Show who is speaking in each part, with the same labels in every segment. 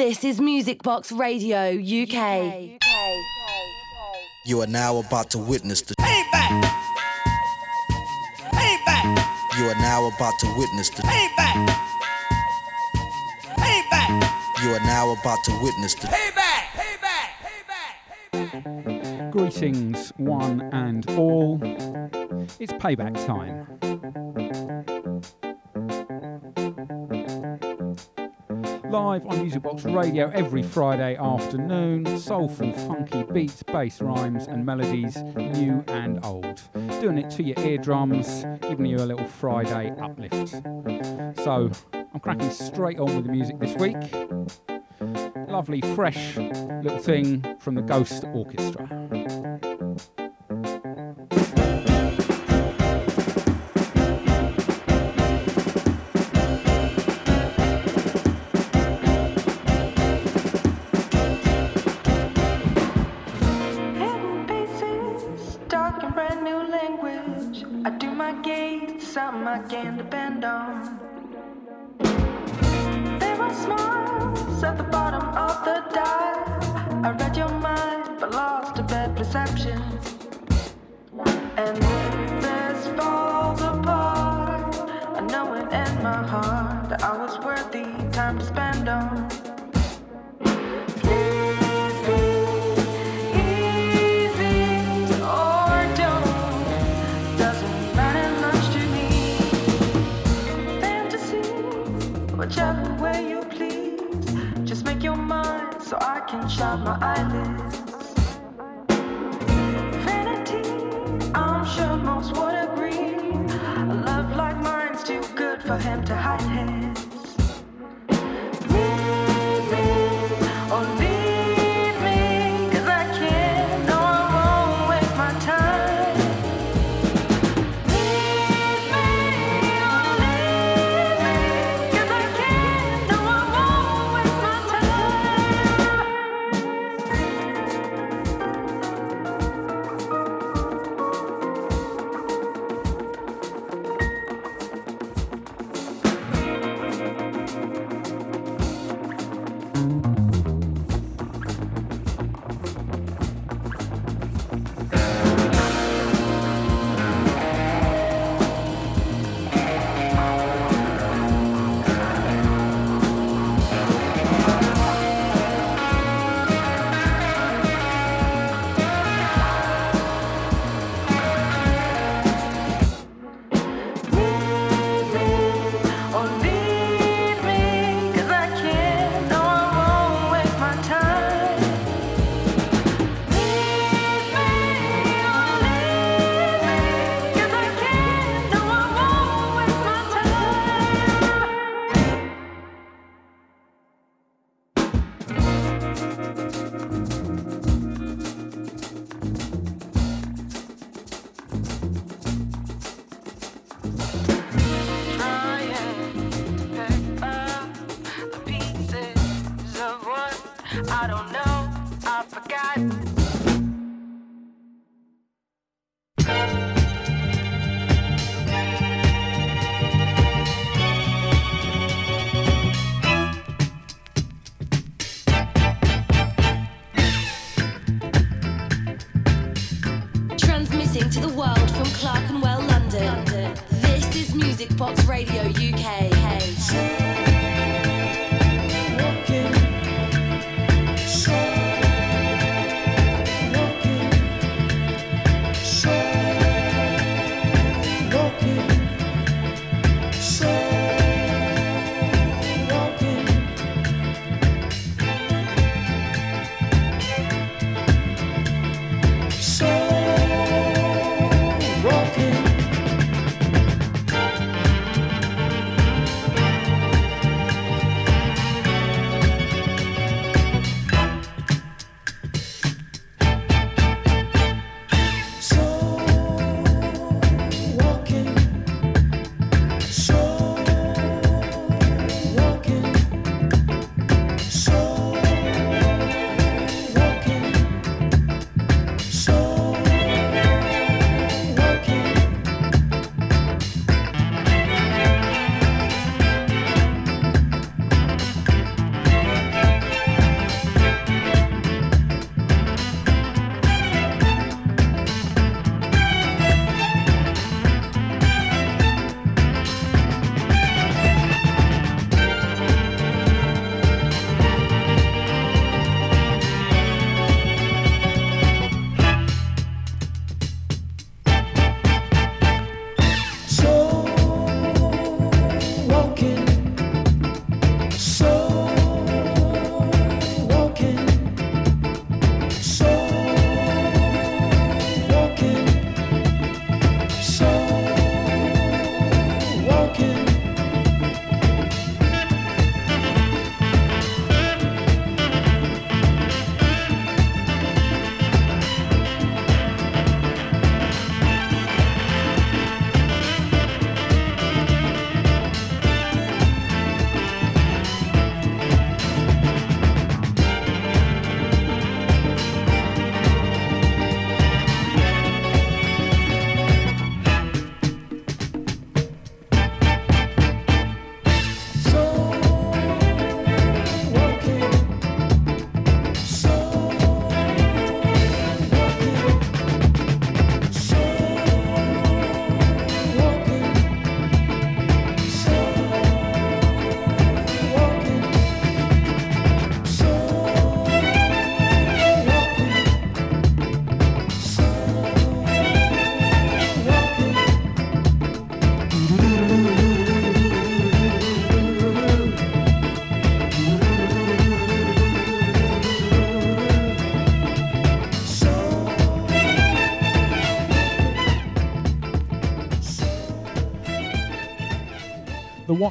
Speaker 1: This is Music Box Radio UK.
Speaker 2: You are now about to witness the payback. Payback. You are now about to witness the payback. Payback. You are now about to witness the payback.
Speaker 3: Payback. Payback. Greetings, one and all. It's payback time. Live on Music Box Radio every Friday afternoon. Soulful, funky beats, bass rhymes, and melodies, new and old. Doing it to your eardrums, giving you a little Friday uplift. So, I'm cracking straight on with the music this week. Lovely, fresh little thing from the Ghost Orchestra.
Speaker 4: Radio UK.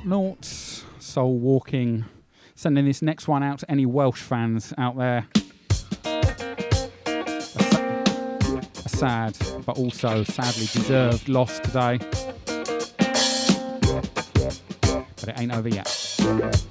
Speaker 4: Whatnauts, Soul Walking. Sending this next one out to any Welsh fans out there. A sad, but also sadly deserved loss today. But it ain't over yet.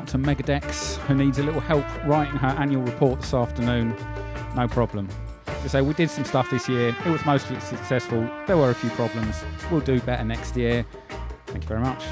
Speaker 4: Megadex, who needs a little help writing her annual report this afternoon. No problem. So we did some stuff this year. It was mostly successful. There were a few problems. We'll do better next year. Thank you very much.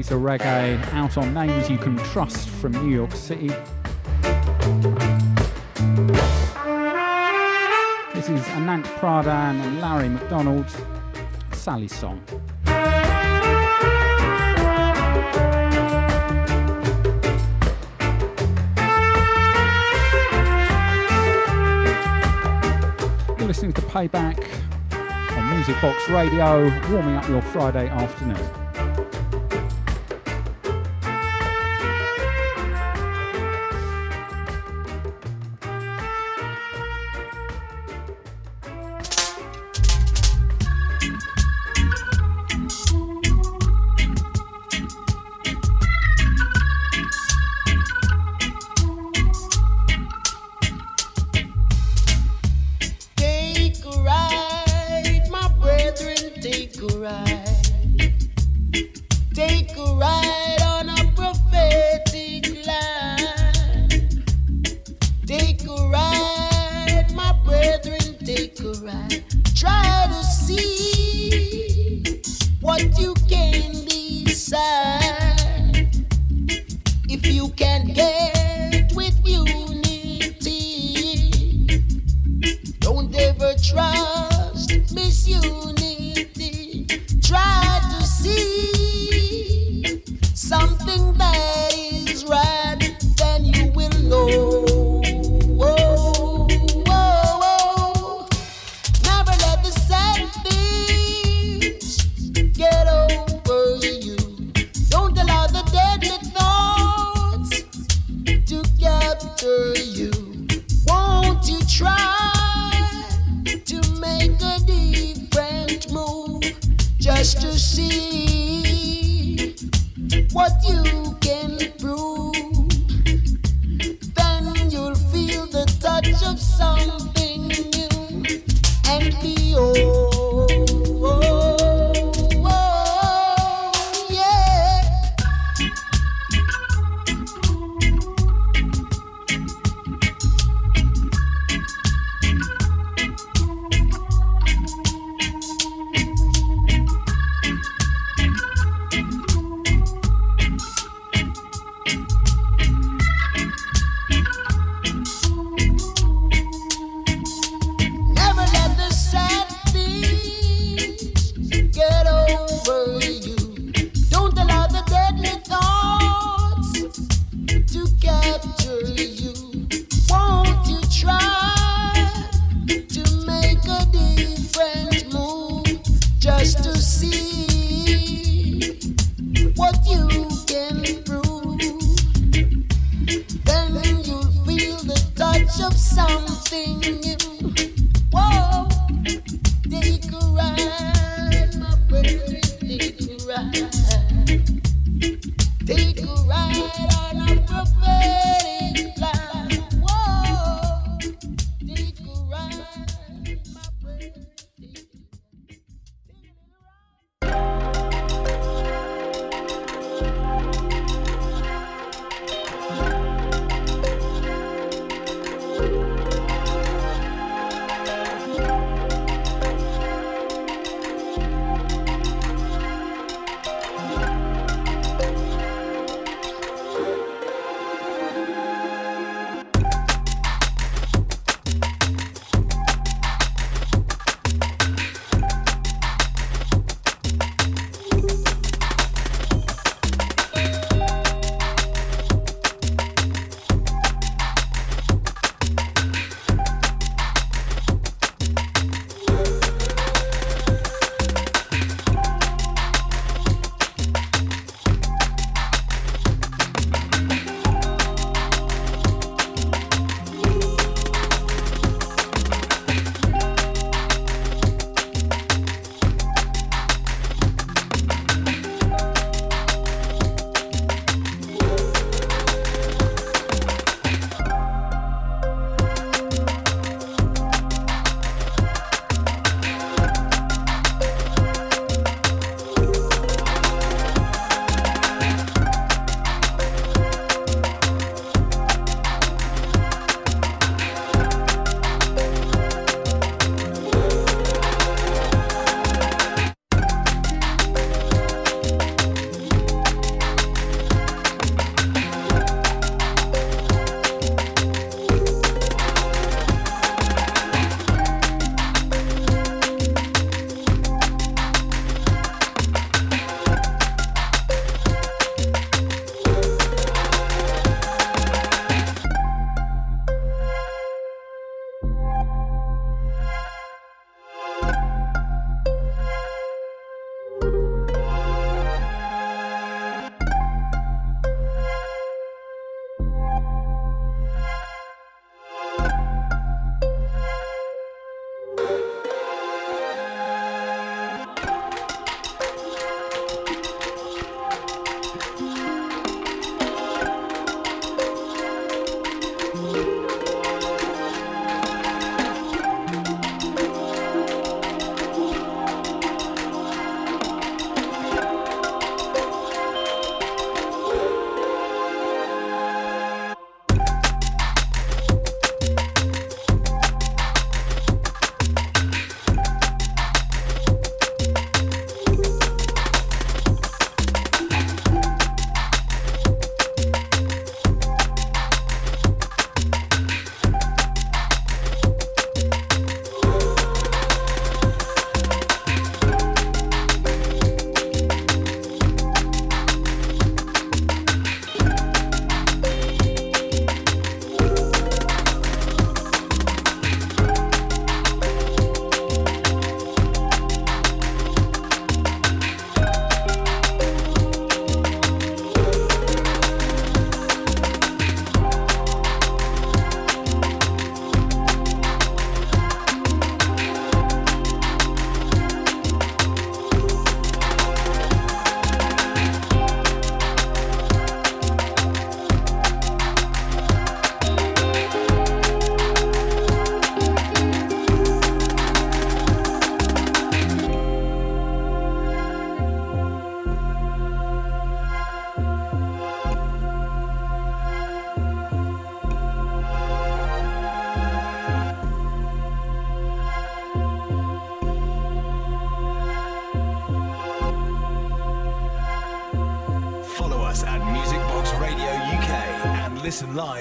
Speaker 5: Piece of reggae out on Names You Can Trust from New York City. This is Anant Pradhan and Larry McDonald, Sally's song. You're listening to Payback on Music Box Radio, warming up your Friday afternoon.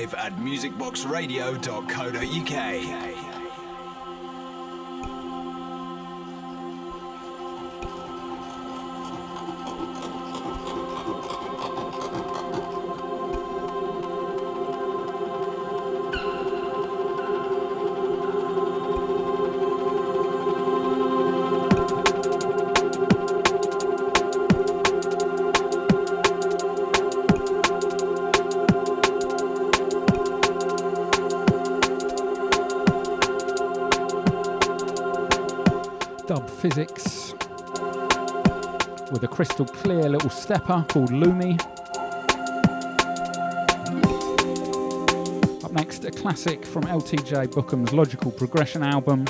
Speaker 6: Live at musicboxradio.co.uk.
Speaker 7: stepper called Lumi. Up next, a classic from LTJ Bukem's Logical Progression album.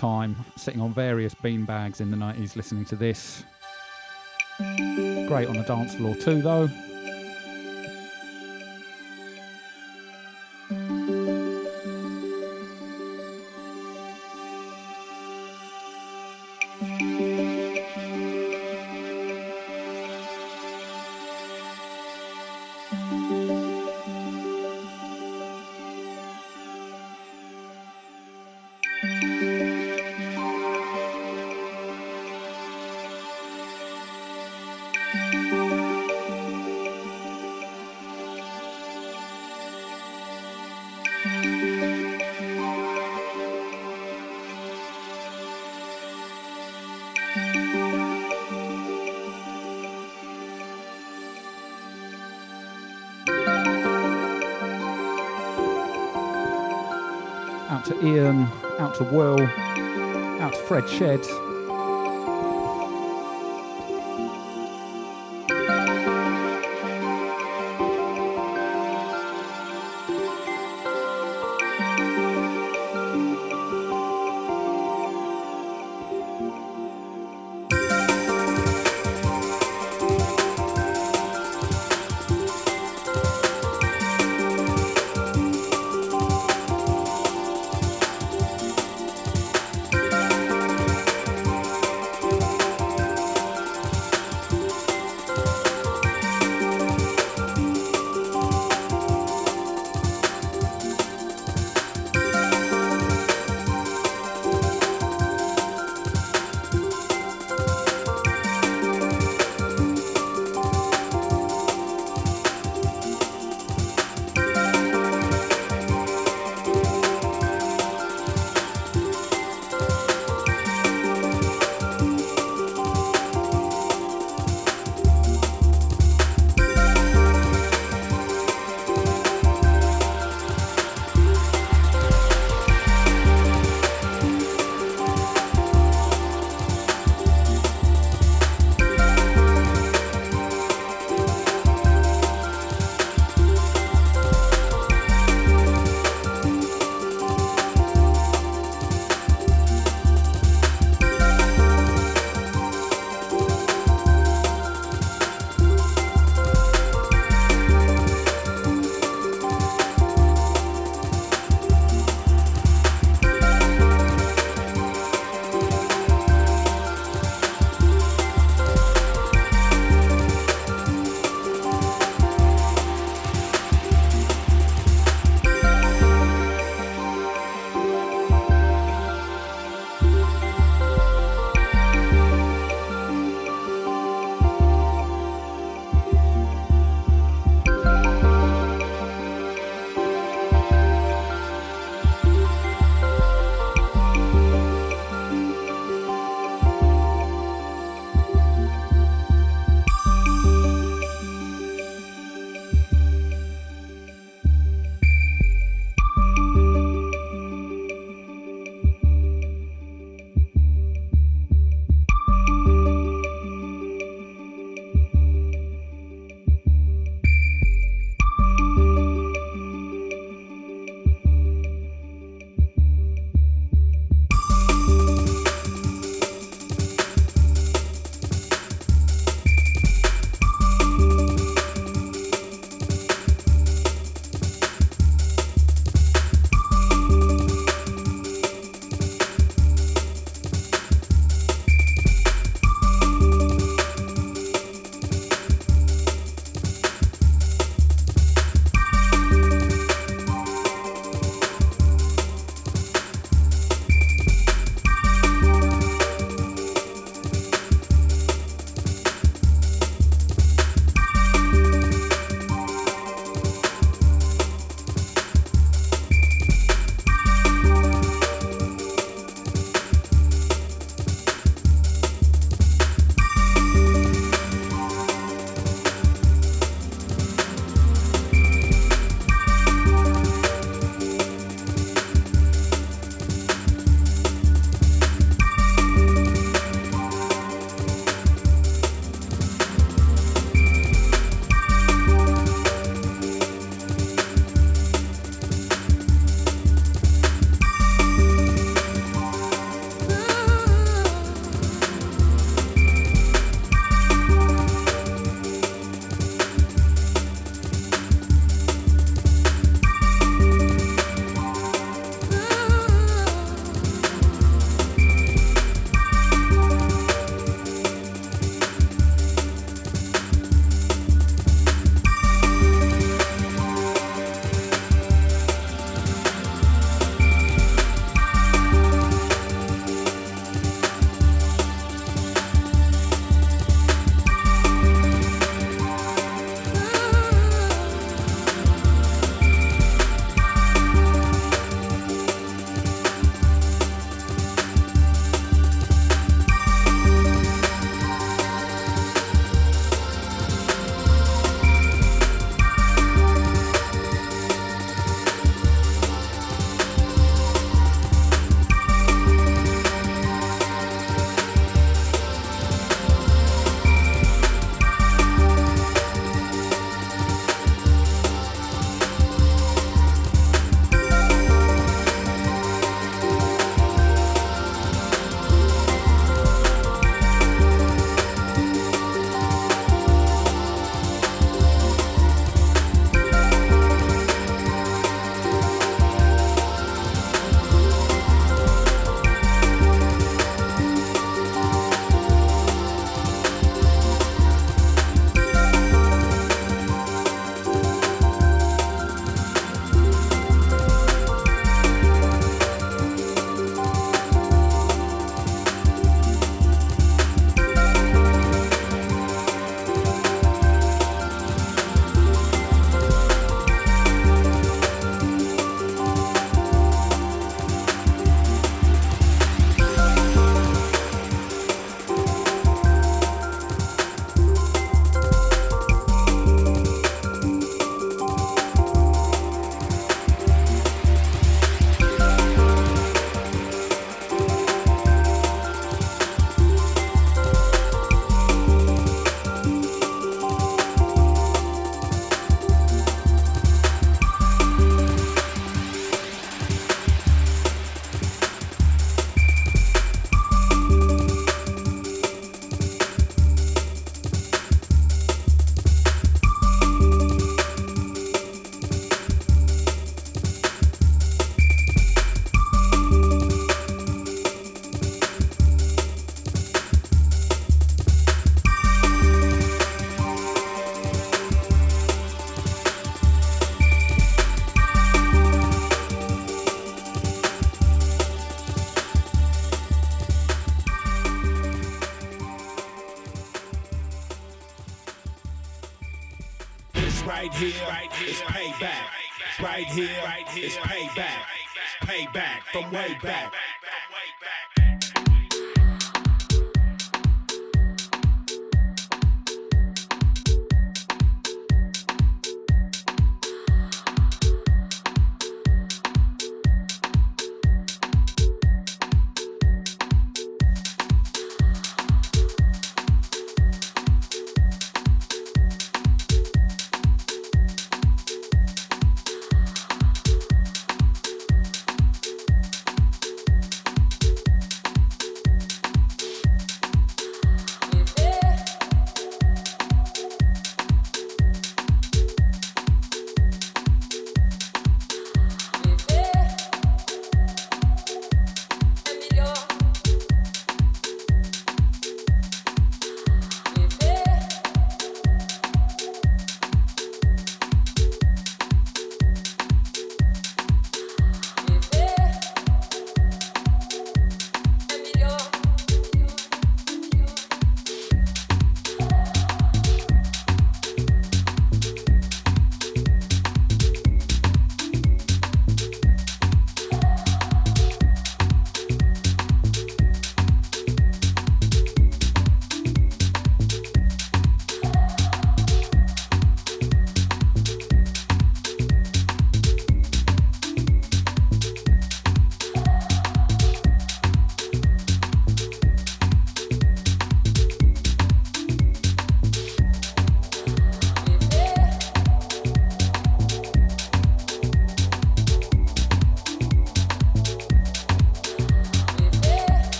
Speaker 7: Time sitting on various beanbags in the 90s listening to this. Great on the dance floor too, though. Shed.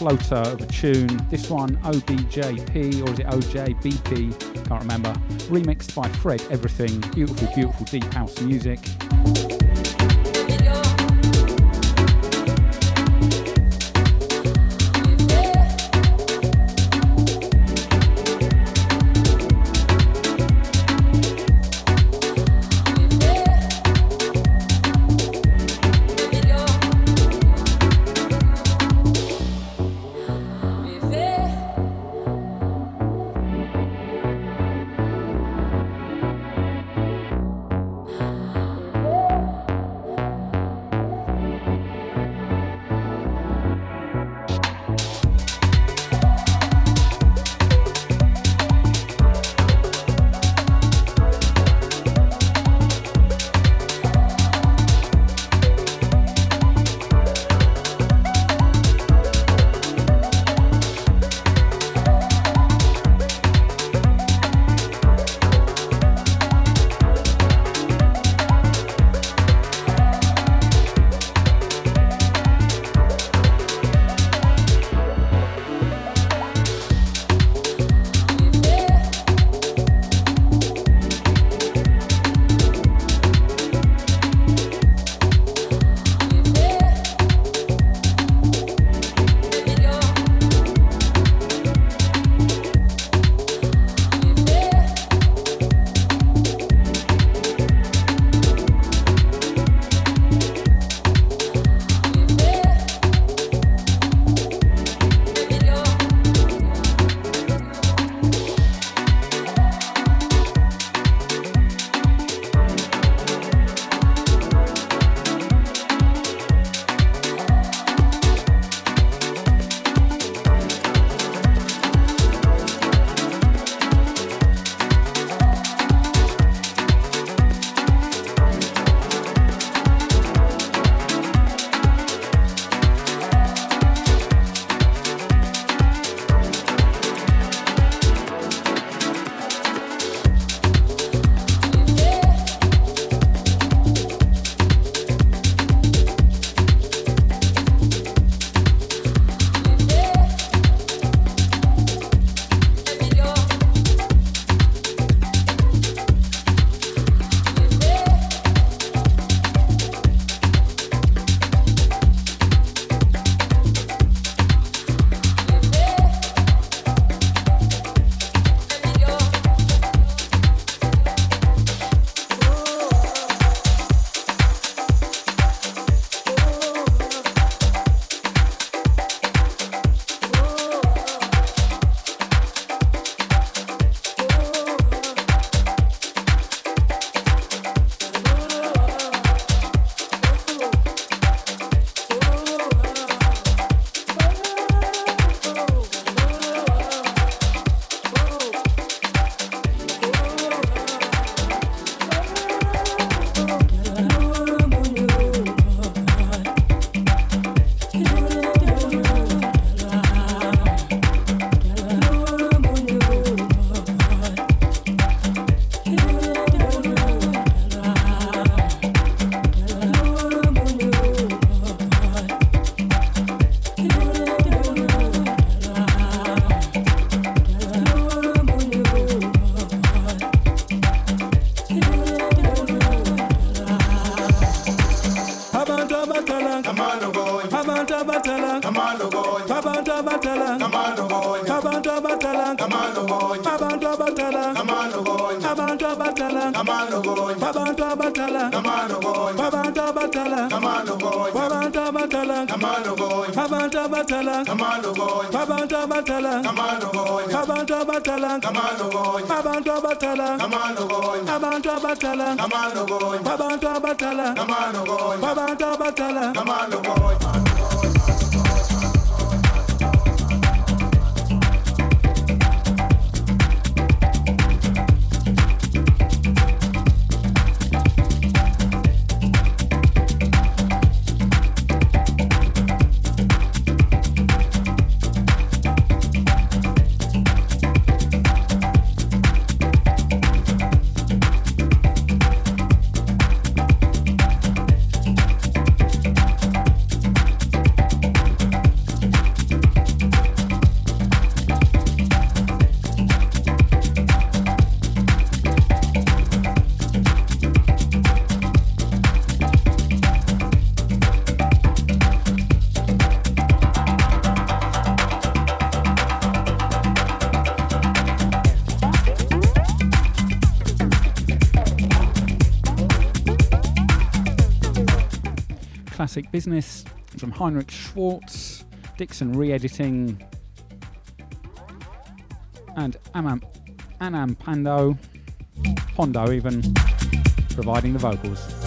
Speaker 7: Floater of a tune. This one, OBJP, or is it OJBP? Can't remember. Remixed by Fred Everything. Beautiful, beautiful deep house music.
Speaker 8: Abantu abadala abantu abadala abantu abadala abantu abadala abantu abadala abantu abadala abantu abadala abantu abadala abantu abadala
Speaker 7: Classic Business from Henrik Schwarz, Dixon re editing, and Amam, Anam Pando, Pondo even, providing the vocals.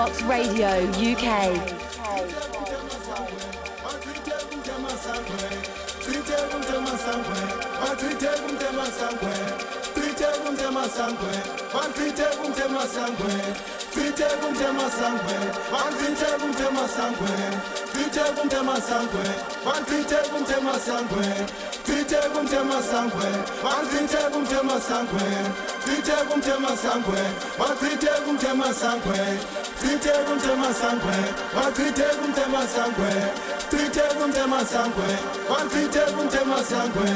Speaker 1: Box Radio UK.
Speaker 8: Sithe kumthema sangwe, wachithe kumthema sangwe. Sithe kumthema sangwe, wachithe kumthema sangwe. Sithe kumthema sangwe, wachithe kumthema sangwe.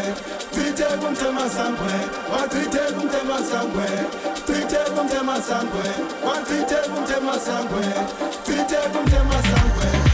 Speaker 8: Sithe kumthema sangwe, wachithe kumthema sangwe. Sithe kumthema sangwe, wachithe kumthema sangwe. Sithe kumthema sangwe.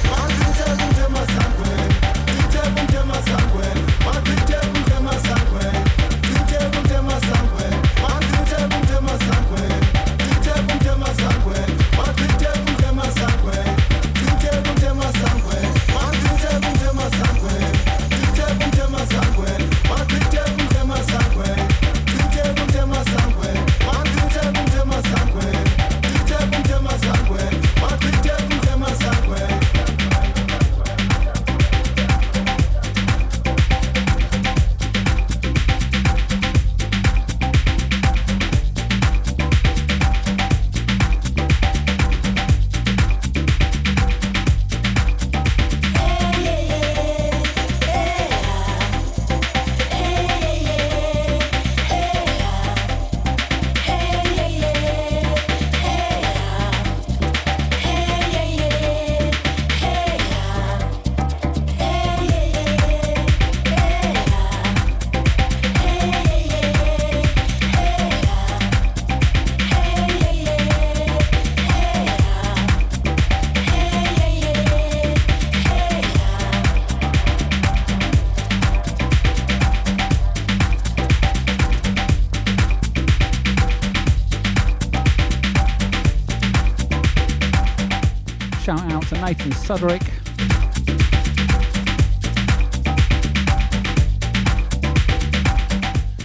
Speaker 7: Titan Suderick.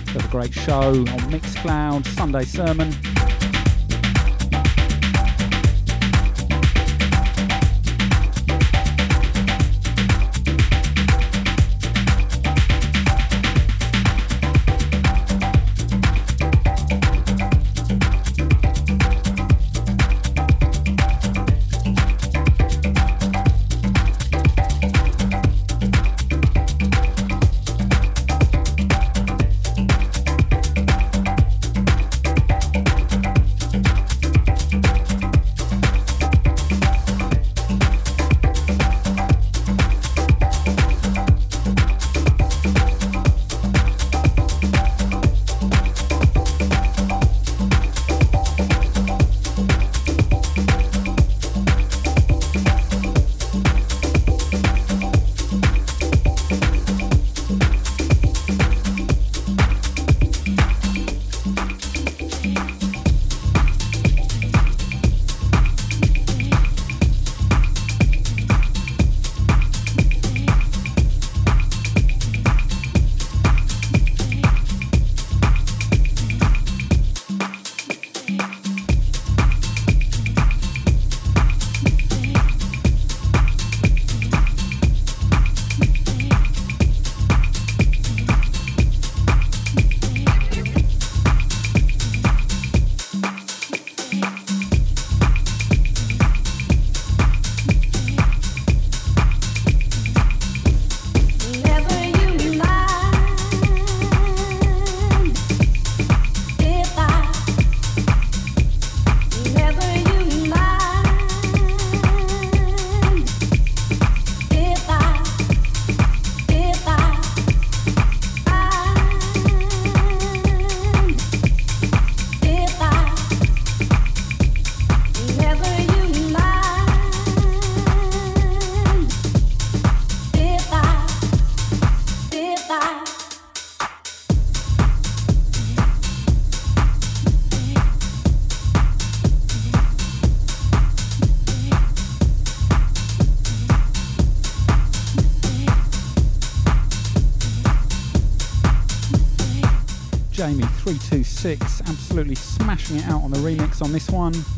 Speaker 7: Have a great show on Mixcloud, Sunday Sermon.
Speaker 9: This one.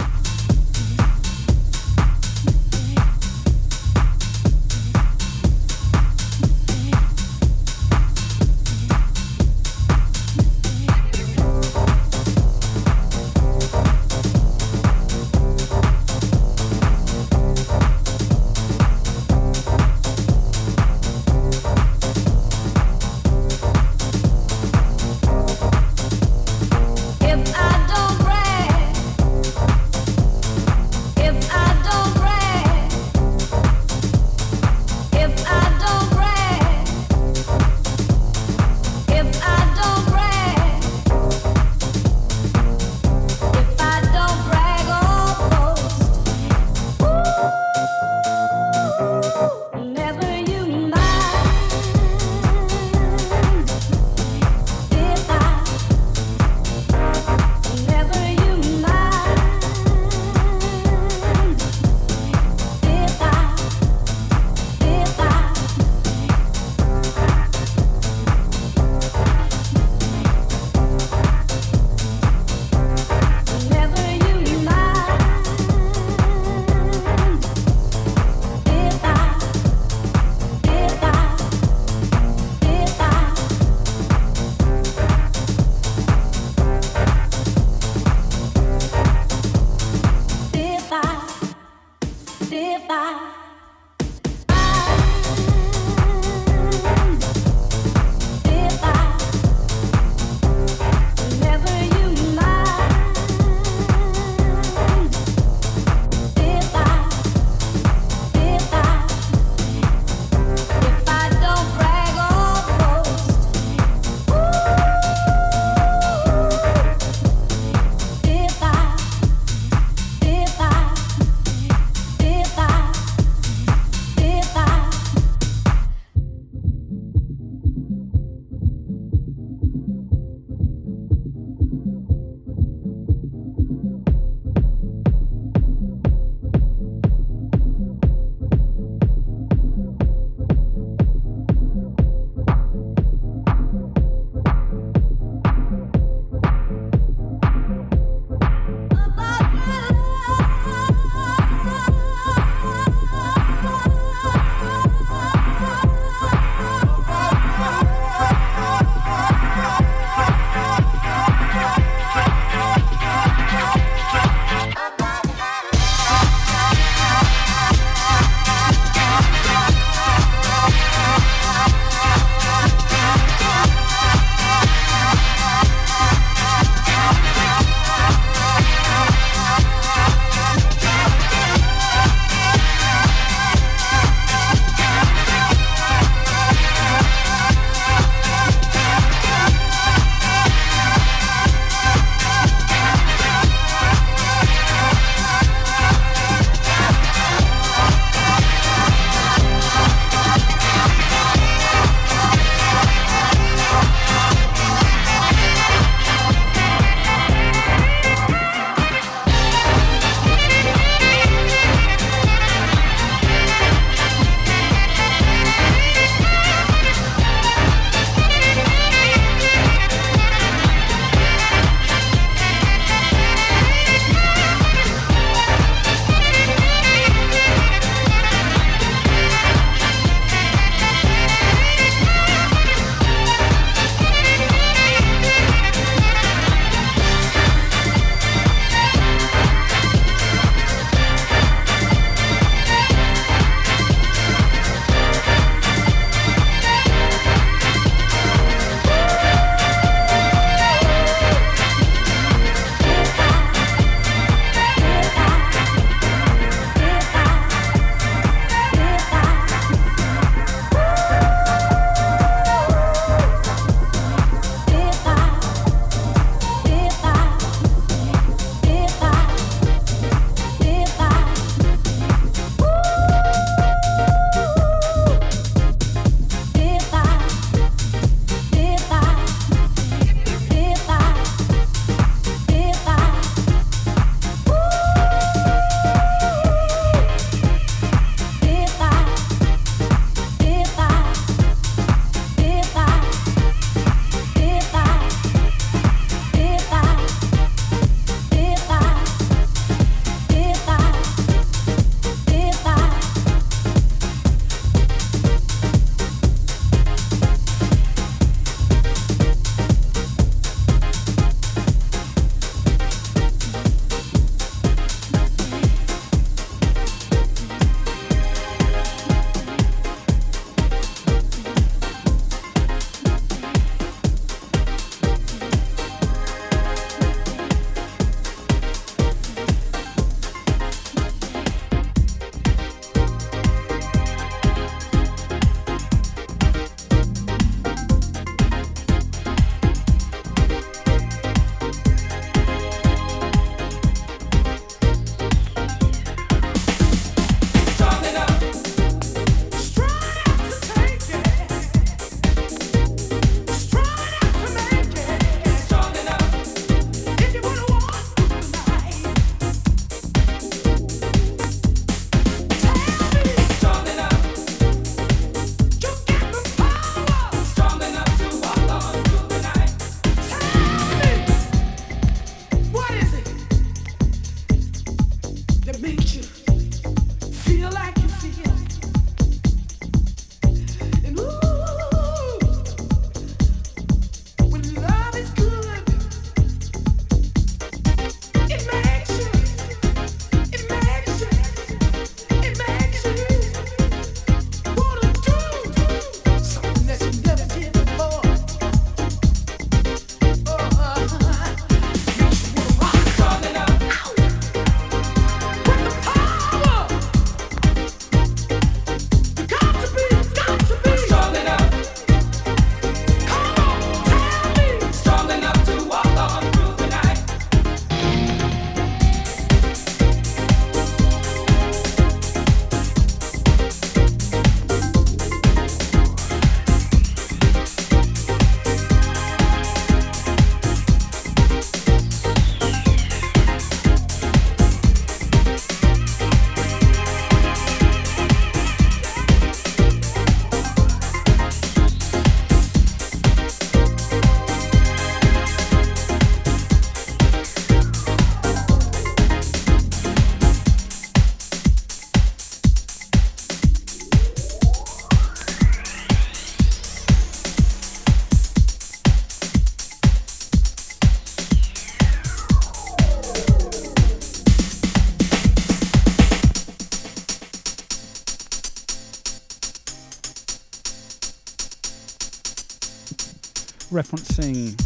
Speaker 7: Referencing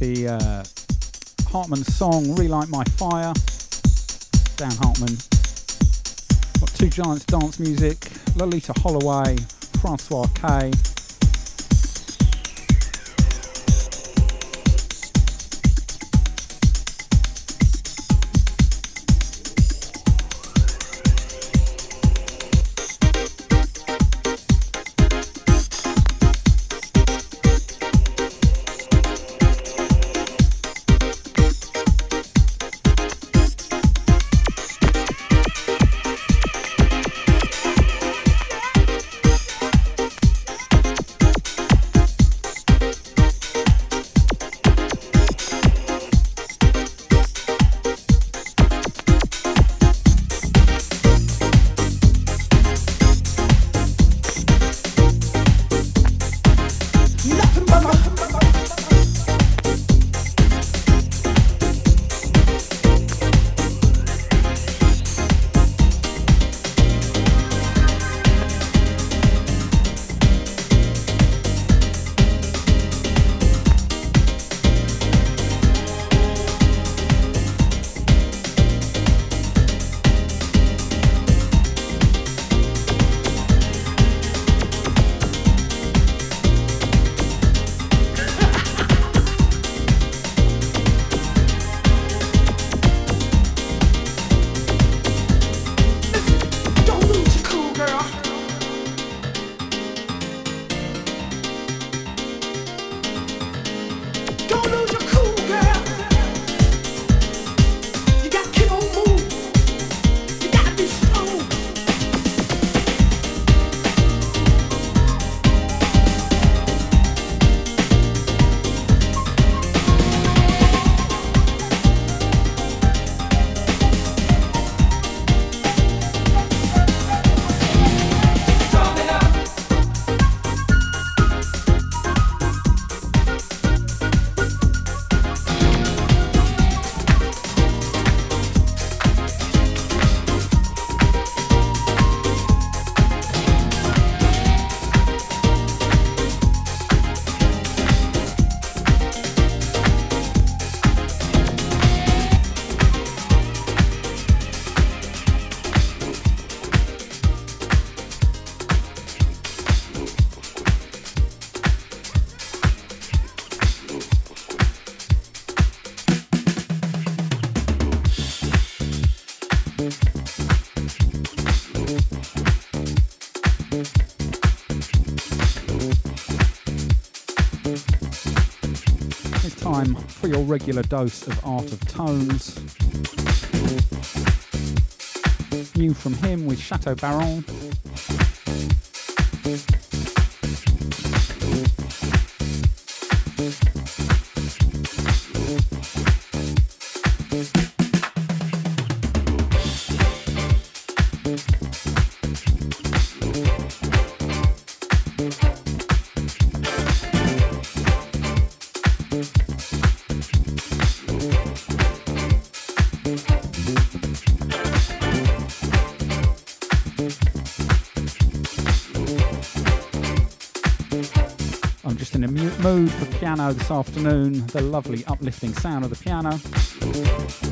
Speaker 7: the uh, Hartman song Relight My Fire. Dan Hartman. Got Two Giants Dance Music, Loleatta Holloway, Francois K. regular dose of Art of Tones. New from him with Chatobaron. Piano this afternoon, the lovely uplifting sound of the piano.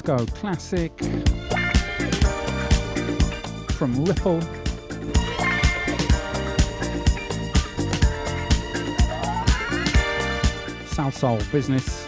Speaker 7: Disco classic from Ripple. South Soul Business.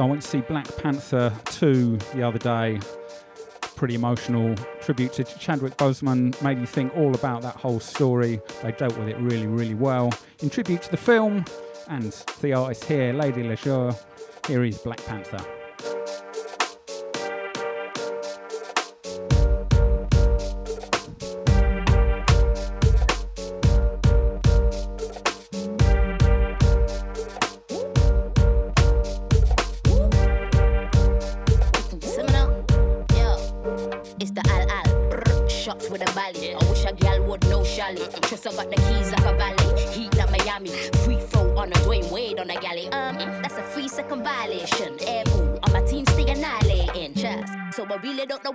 Speaker 7: I went to see Black Panther 2 the other day. Pretty emotional tribute to Chadwick Boseman. Made you think all about that whole story. They dealt with it really, really well. In tribute to the film and the artist here, Lady Leshurr, here is Black Panther.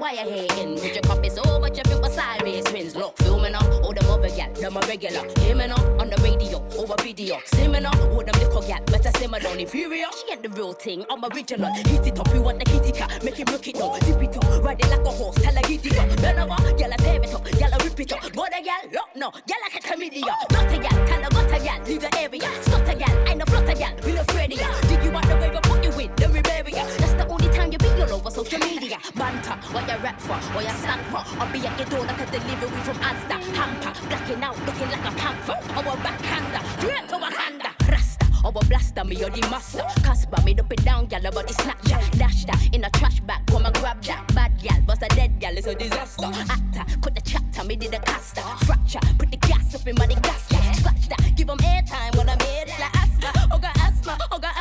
Speaker 10: Why you're hating. Put your copy so much you were sideways twins. Look, filming up, all them other gal, them a regular. Hearing up on the radio, over video. Slimming up, all them little gal, better simmer down. Inferior, she ain't the real thing, I'm original. Hit it up, you want the kitty cat, make him look it down. Dip it up, ride it like a horse, tell her hit it up. Bend over, gal, I tear it up, gal, I rip it up. Go the gal, look, no, gal, I catch chlamydia. Not a gal, tell her got a gal, leave the area. Banter, what you rap for, what you stand for. I'll be at your door like a delivery from Asda. Hamper, blacking out, looking like a panther. Our backhander, straight to Wakanda. Rasta, our blaster, me or the master. Casper, me up it down, gal, body snatcher. Dash that in a trash bag, come and grab that. Bad gal, bust a dead gal, it's a disaster. Actor, cut the chapter, me did a caster. Fracture, put the gas up in my gas. Scratch that, give them airtime when I made it like asthma. Oh, got asthma, oh, got.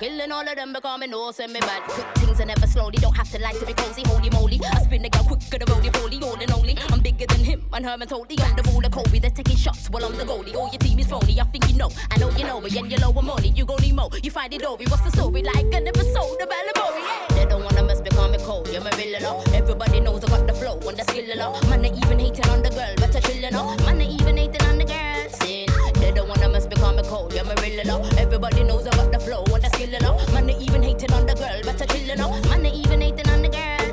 Speaker 10: Killing all of them because me know send me bad. Quick things are never slowly, don't have to like to be cozy. Holy moly, I spin the girl quicker than roly poly, all and only. I'm bigger than him, and Herman totally. I'm the ruler, Kobe, they're taking shots while I'm the goalie. All your team is phony, I think you know. I know you know me, and you know I'm money. You gon' need more. You find it over. What's the story like? An episode of Alamori, yeah. They don't wanna mess because me cold, you're my real law. Oh. Everybody knows I got the flow and the skill. Man, they even hating on the girl, better chill law. Oh. Man, they even hating on the girl. They don't wanna mess because me cold, you're my real law. Everybody knows I got the flow and the skill law. Man, they even hating on the girl, better chill law. Man, they even hating on the girl.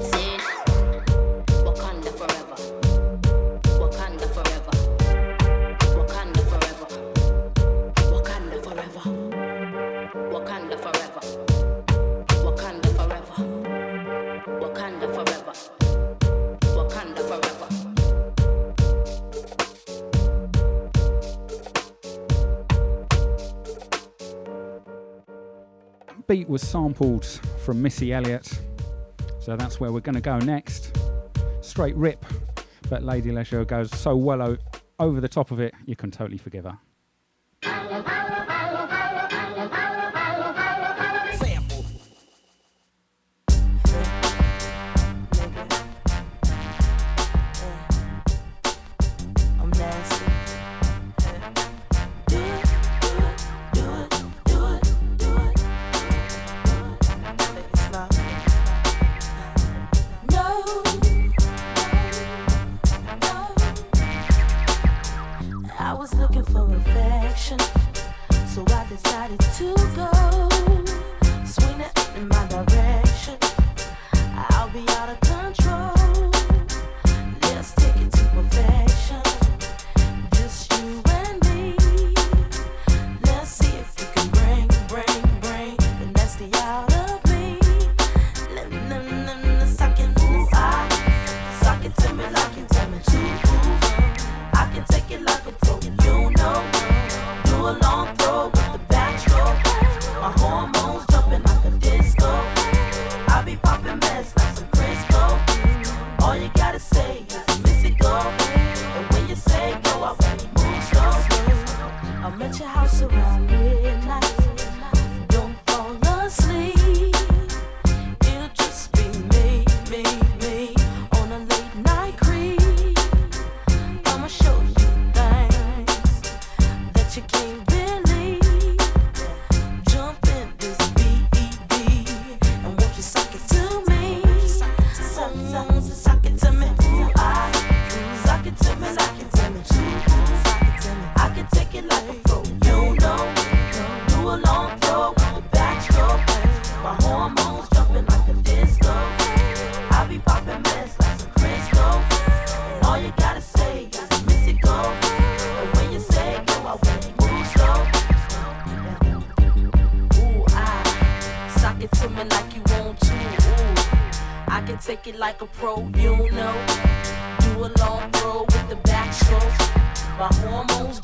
Speaker 7: Beat was sampled from Missy Elliott, so that's where we're going to go next. Straight rip, but Lady Leshurr goes so well o-
Speaker 11: over the top of it, you can totally forgive her.
Speaker 12: Sexified pro, You gotta love what this rock.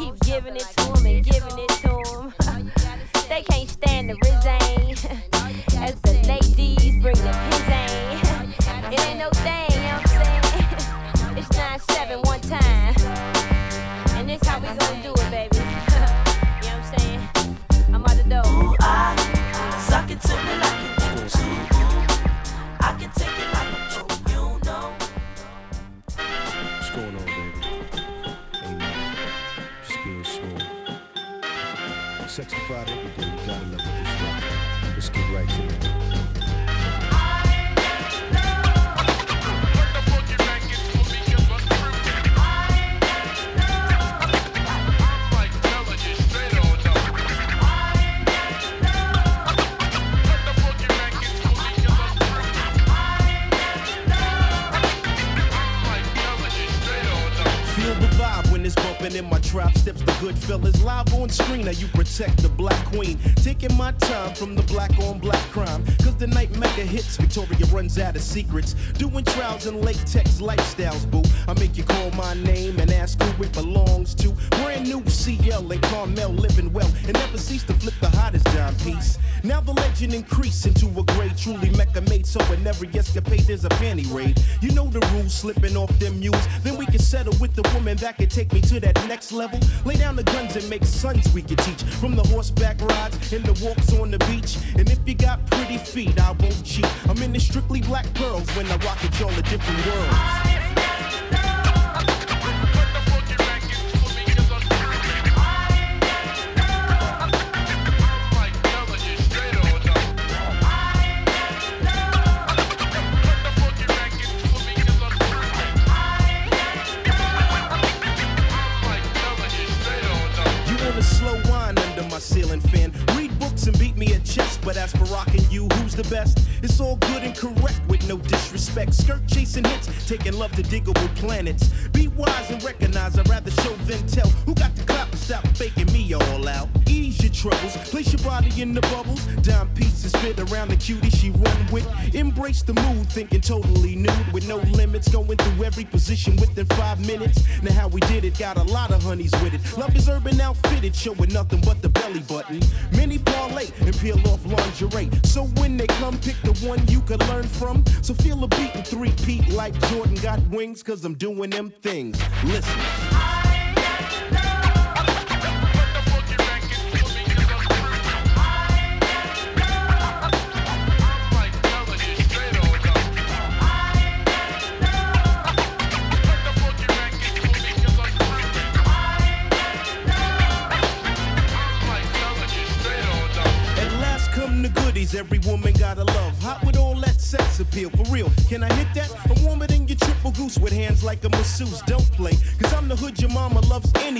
Speaker 12: Let's it to it.
Speaker 13: From the black on black crime. Cause the night mega hits, Victoria runs out of secrets. Doing trials and latex lifestyles, boo. I make you call my name and ask who it belongs to. Brand new CL and Carmel living well and never cease to flip the hottest dime piece. Now the legend increase into a grade truly Mecca made so in every escapade there's a panty raid. You know the rules, slipping off them mules. Then can settle with the woman that can take me to that next level. Lay down the guns and make sons we can teach. From the horseback rides and the walks on the beach. And if you got pretty feet, I won't cheat. I'm in the strictly black pearls when I rock at y'all a different worlds. Taking love to Digable Planets. Be wise and recognize, I'd rather show than tell. Who got the clap and stop faking me all out? Ease your troubles, place your body in the bubbles. Dime pieces fit around the cutie she run with. Embrace the mood, thinking totally nude with no limits. Going through every position within five minutes. Now how we did it, got a lot of honeys with it. Love is urban outfitted, showing nothing but the belly button. Many parlay and peel off lingerie. So when they come, pick the one you can learn from. So feel a beat three peat like Jordan got wings, cause I'm doing them things. Listen.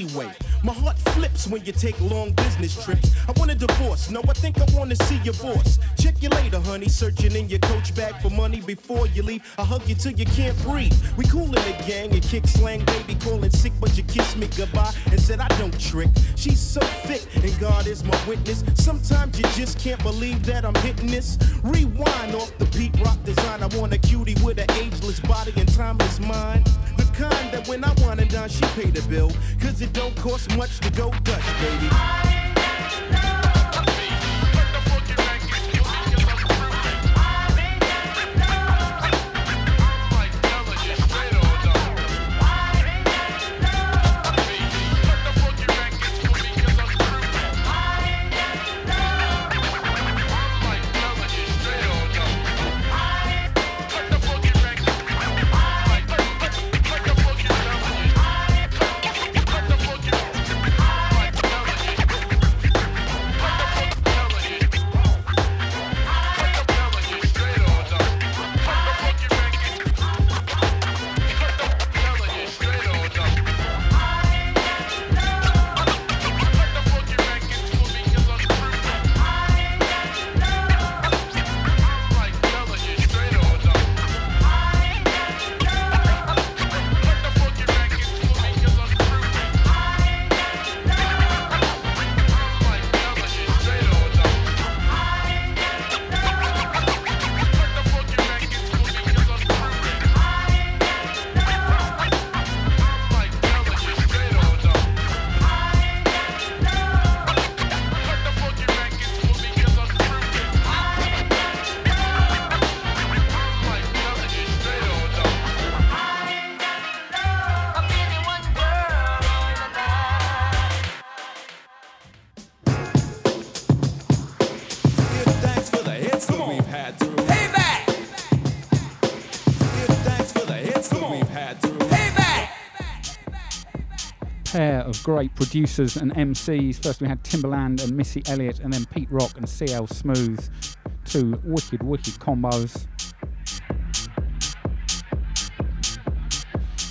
Speaker 13: Anyway. My heart flips when you take long business trips. I want a divorce, no, I think I wanna see your boss. Check you later, honey, searching in your coach bag for money before you leave. I hug you till you can't breathe. We cool in the gang and kick slang, baby, calling sick, but you kiss me goodbye and said I don't trick. She's so thick, and God is my witness. Sometimes you just can't believe that I'm hitting this. Rewind off the beat rock design. I want a cutie with an ageless body and timeless mind. Kind that when I wanna dine, she pay the bill. Cause it don't cost much to go Dutch, baby.
Speaker 7: Great producers and MCs. First, we had Timbaland and Missy Elliott, and then Pete Rock and CL Smooth. Two wicked, wicked combos.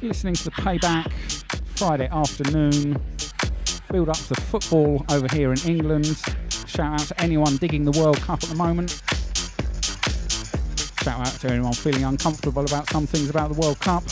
Speaker 7: Listening to the Payback Friday afternoon. Build up to football over here in England. Shout out to anyone digging the World Cup at the moment. Shout out to anyone feeling uncomfortable about some things about the World Cup.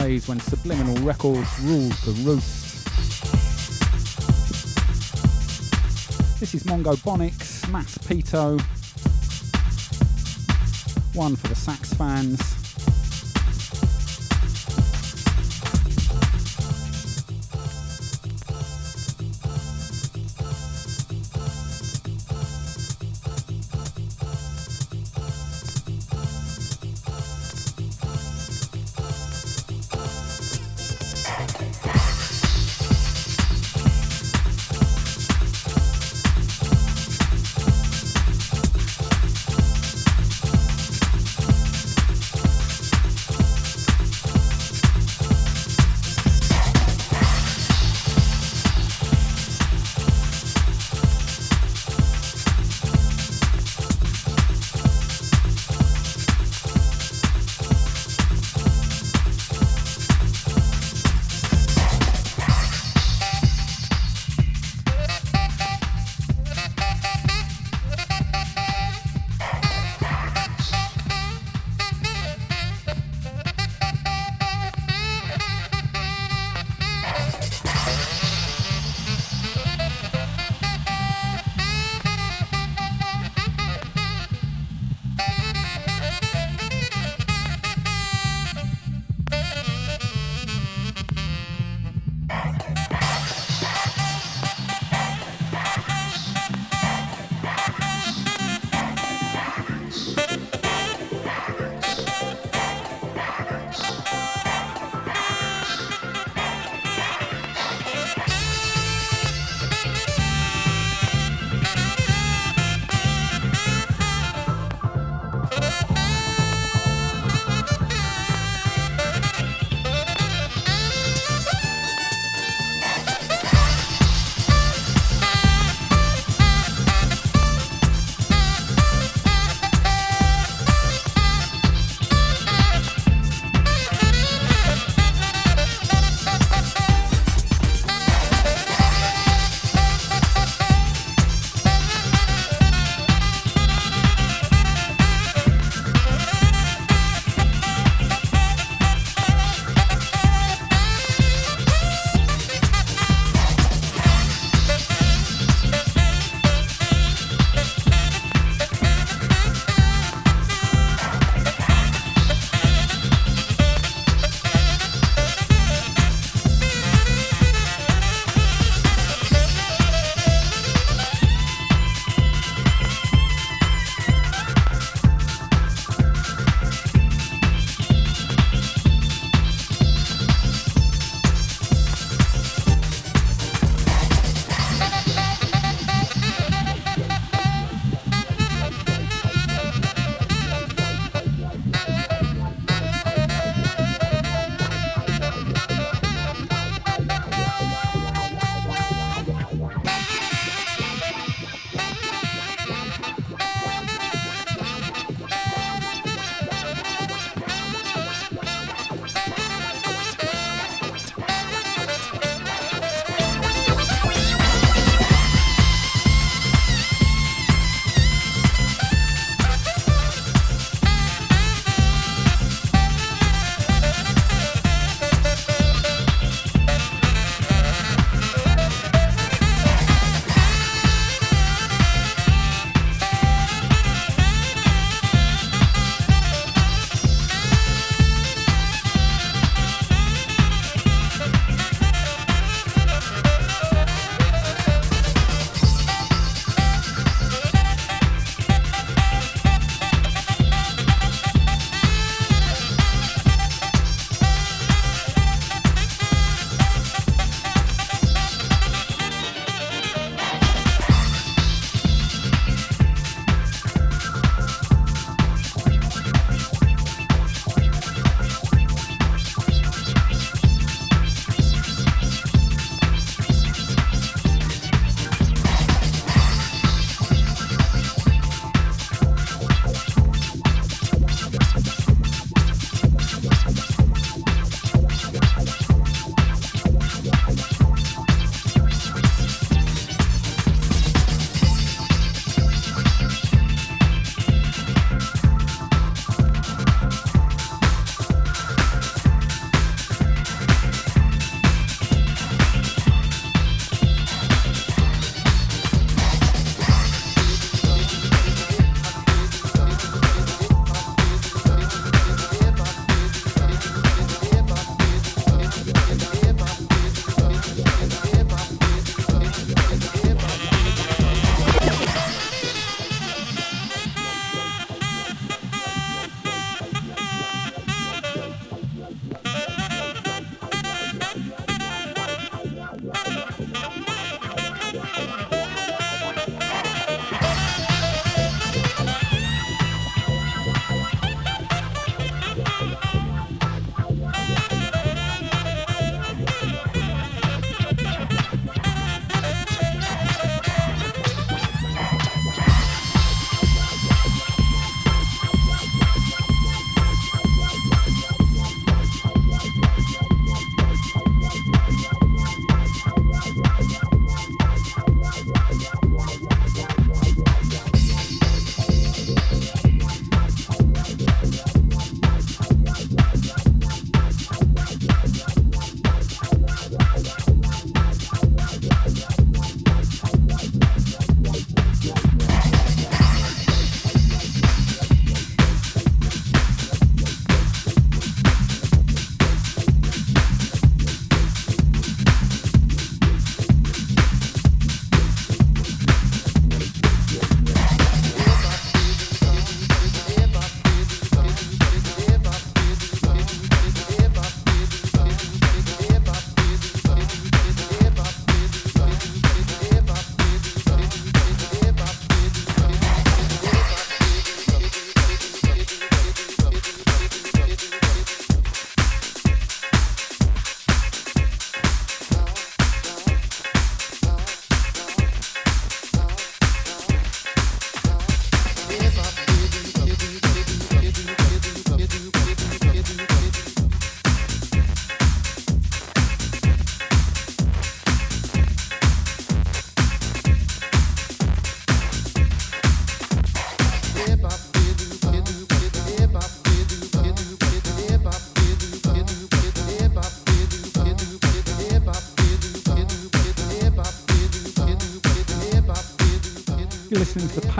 Speaker 7: Days when Subliminal Records ruled the roost. This is Mongobonix, Mass Pito. One for the sax fans.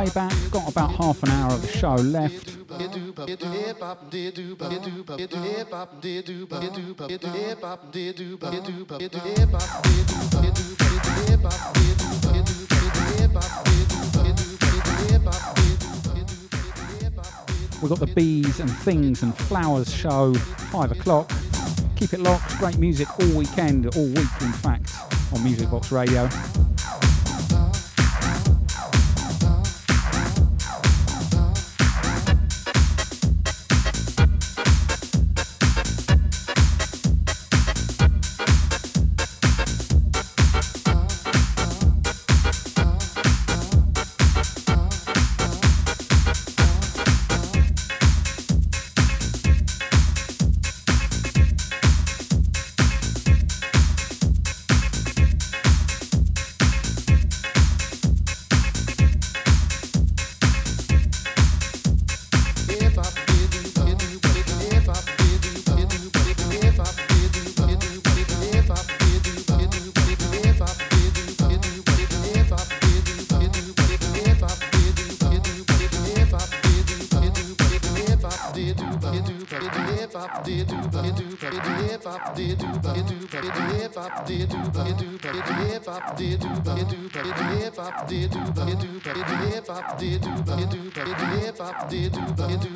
Speaker 7: Payback. Got about half an hour of the show left. We've got the Bees and Things and Flowers show, 5 o'clock. Keep it locked, great music all weekend, all week in fact, on Music Box Radio. up, did do the,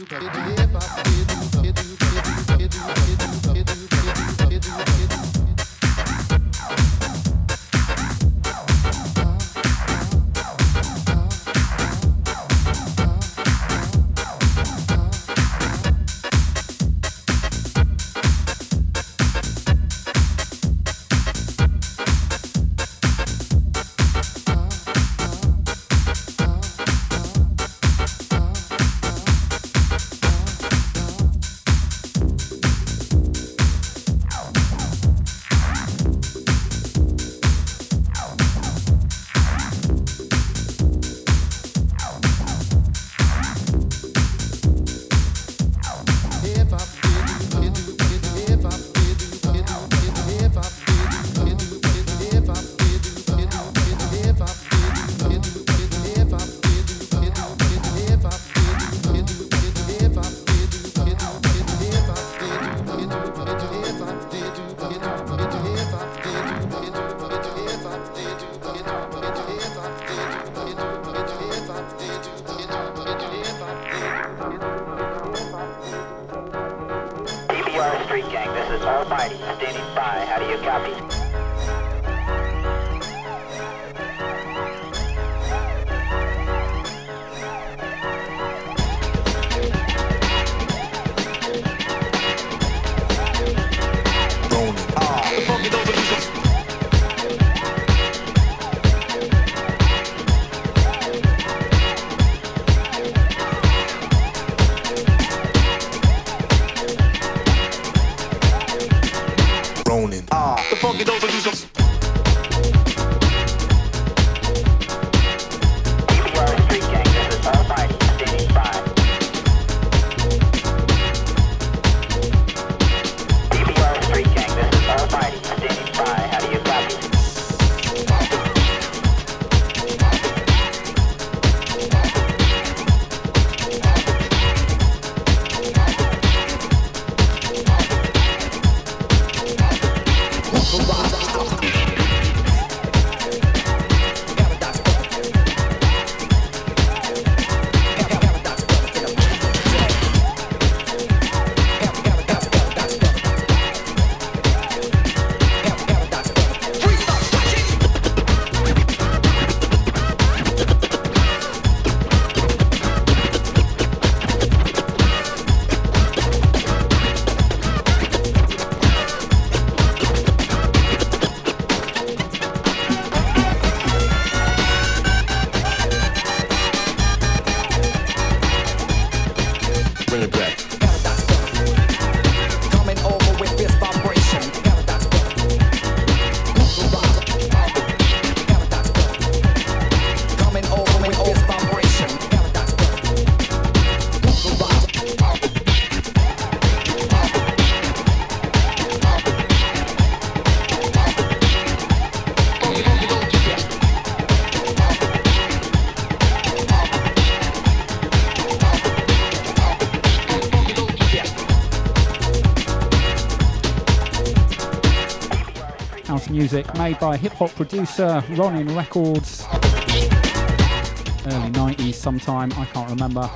Speaker 7: bring it back. Music made by hip hop producer Ronin Records. Early 90s, sometime, I can't remember.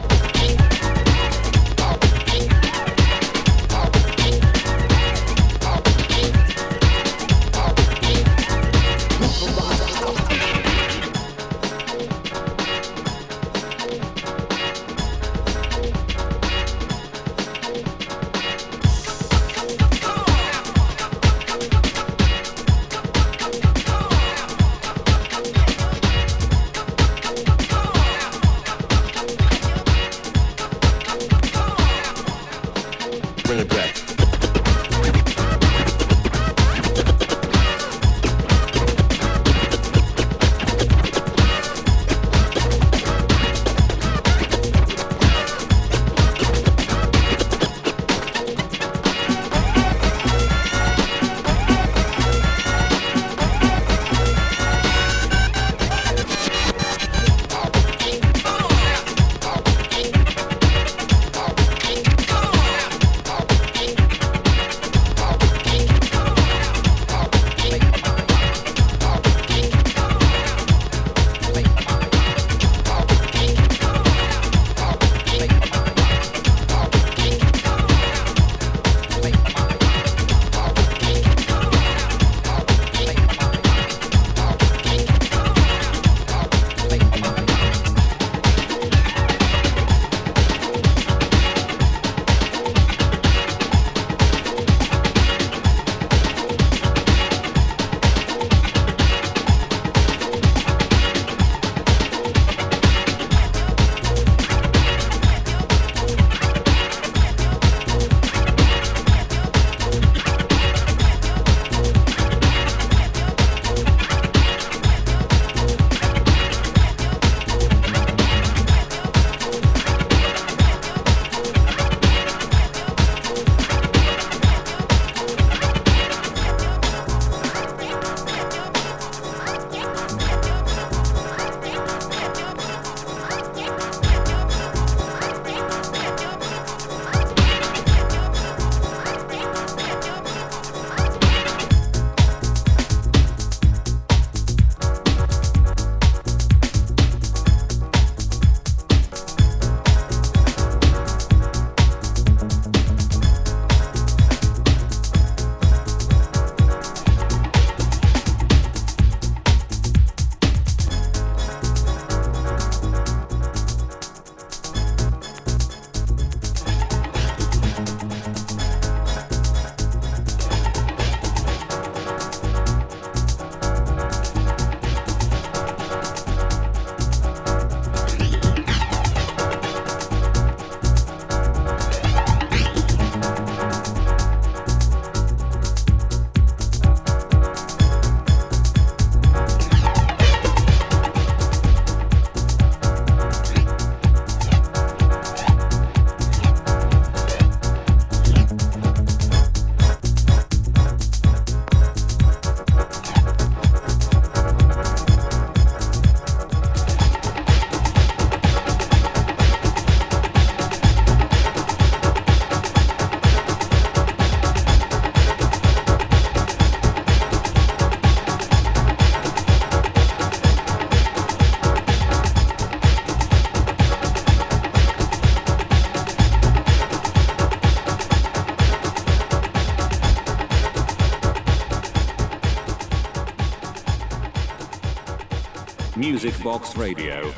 Speaker 14: Music Box Radio.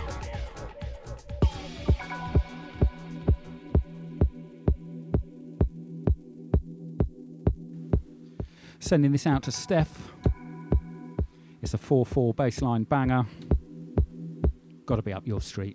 Speaker 7: Sending this out to Steph. It's a 4 4 bassline banger. Gotta be up your street.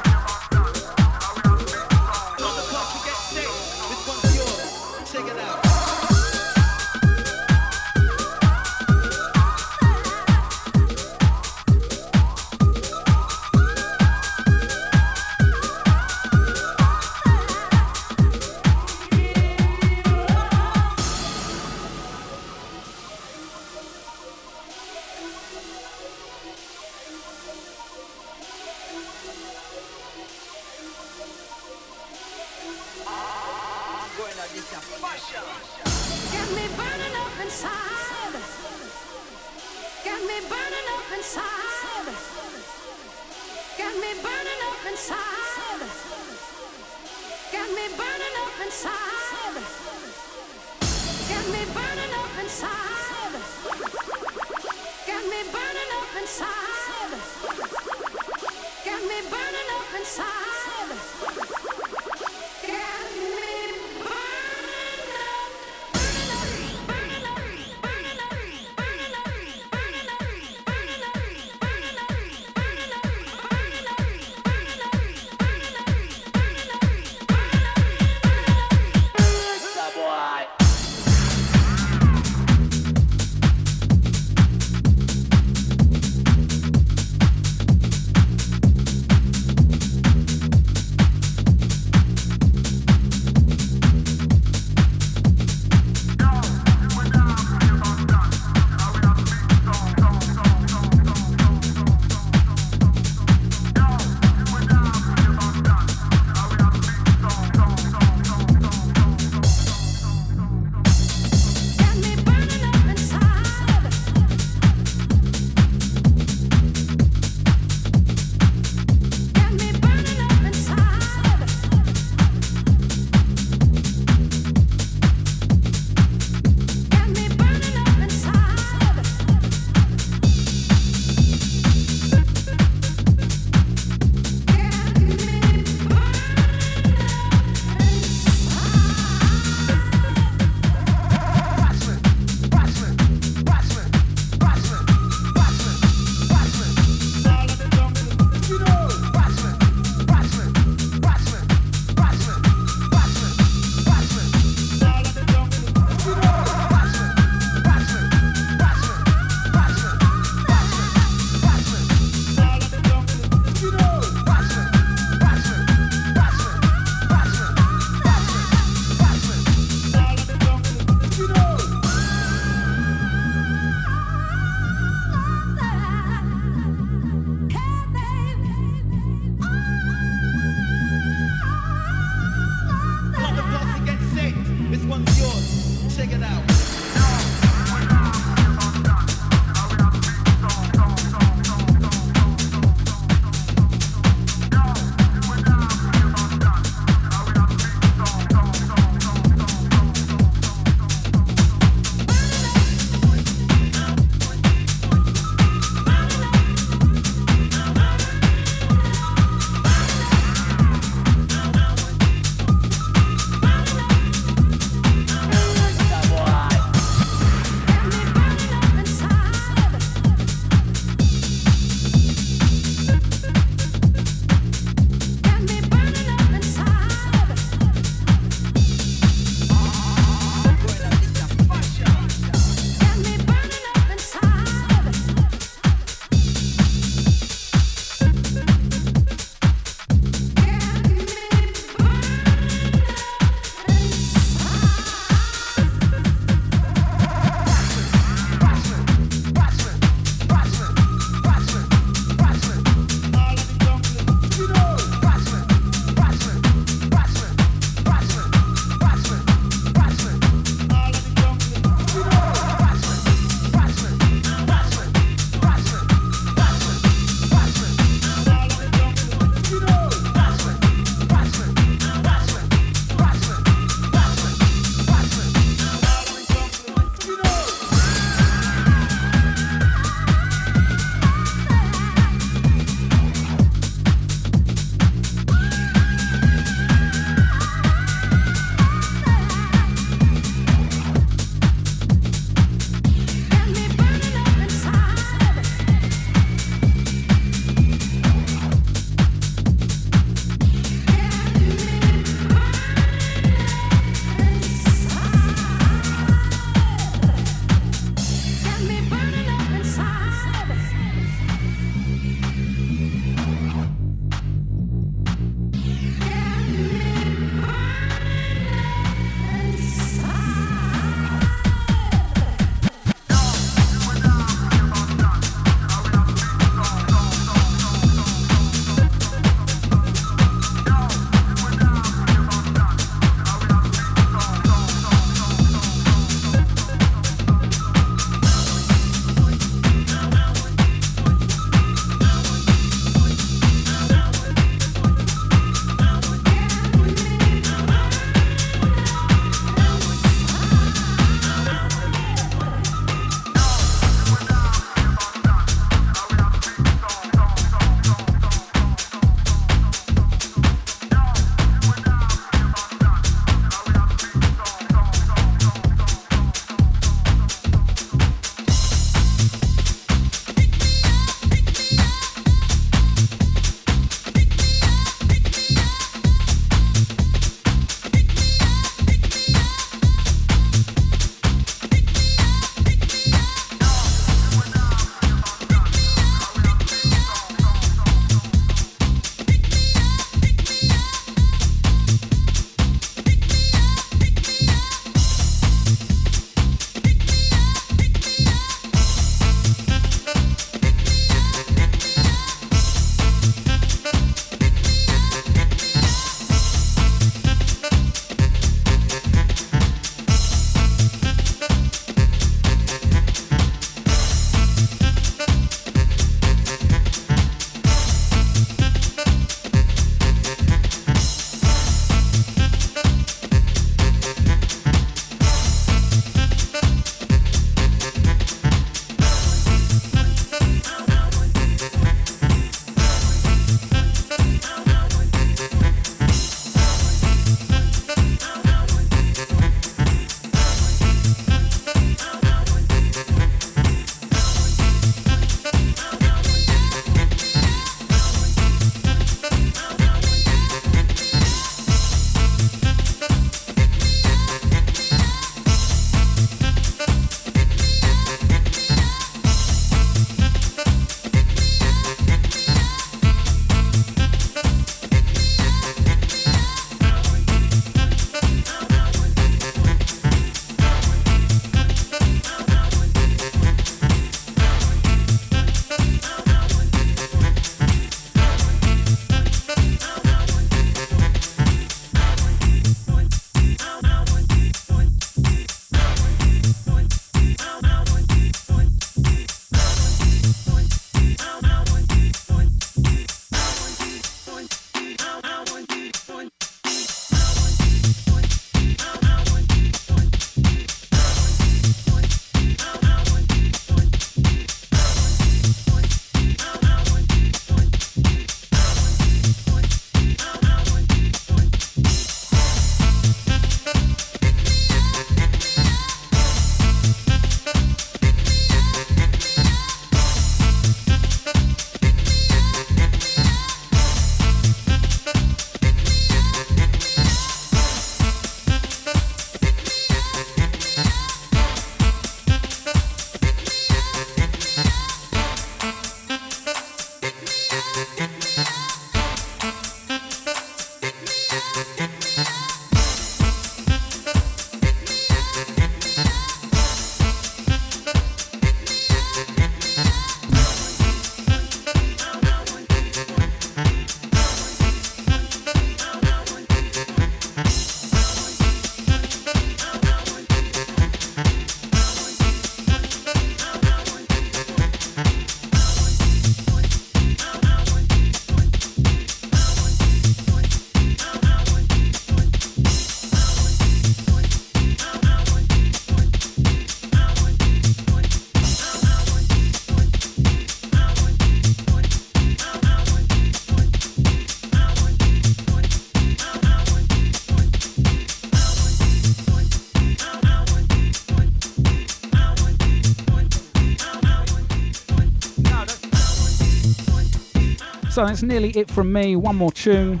Speaker 7: That's nearly it from me. One more tune.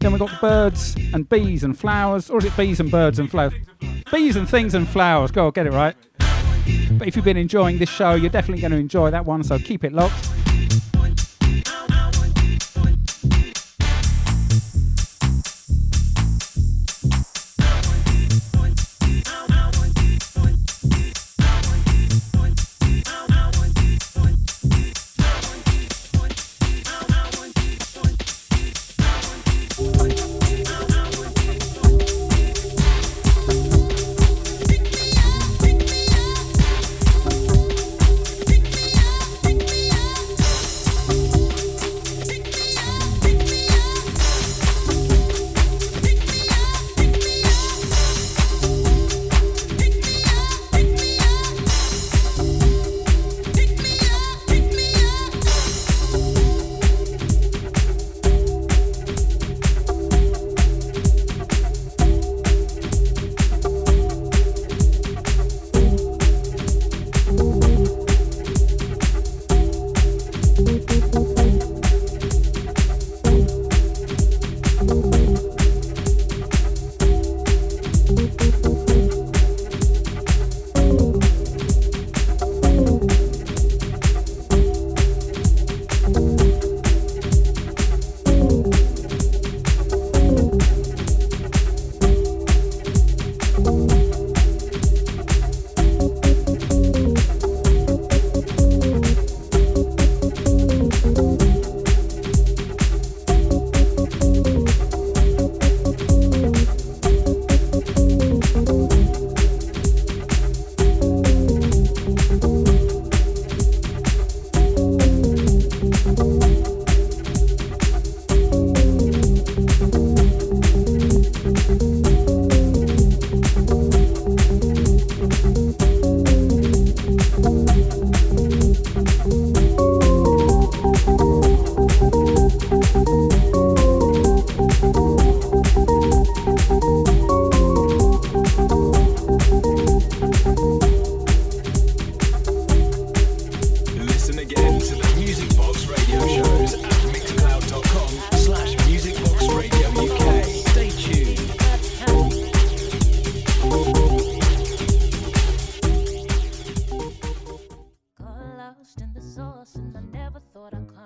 Speaker 7: Then we've got birds and bees and flowers. Or is it bees and birds and flowers? Bees and things and flowers. Go on, get it right. But if you've been enjoying this show, you're definitely going to enjoy that one. So keep it locked.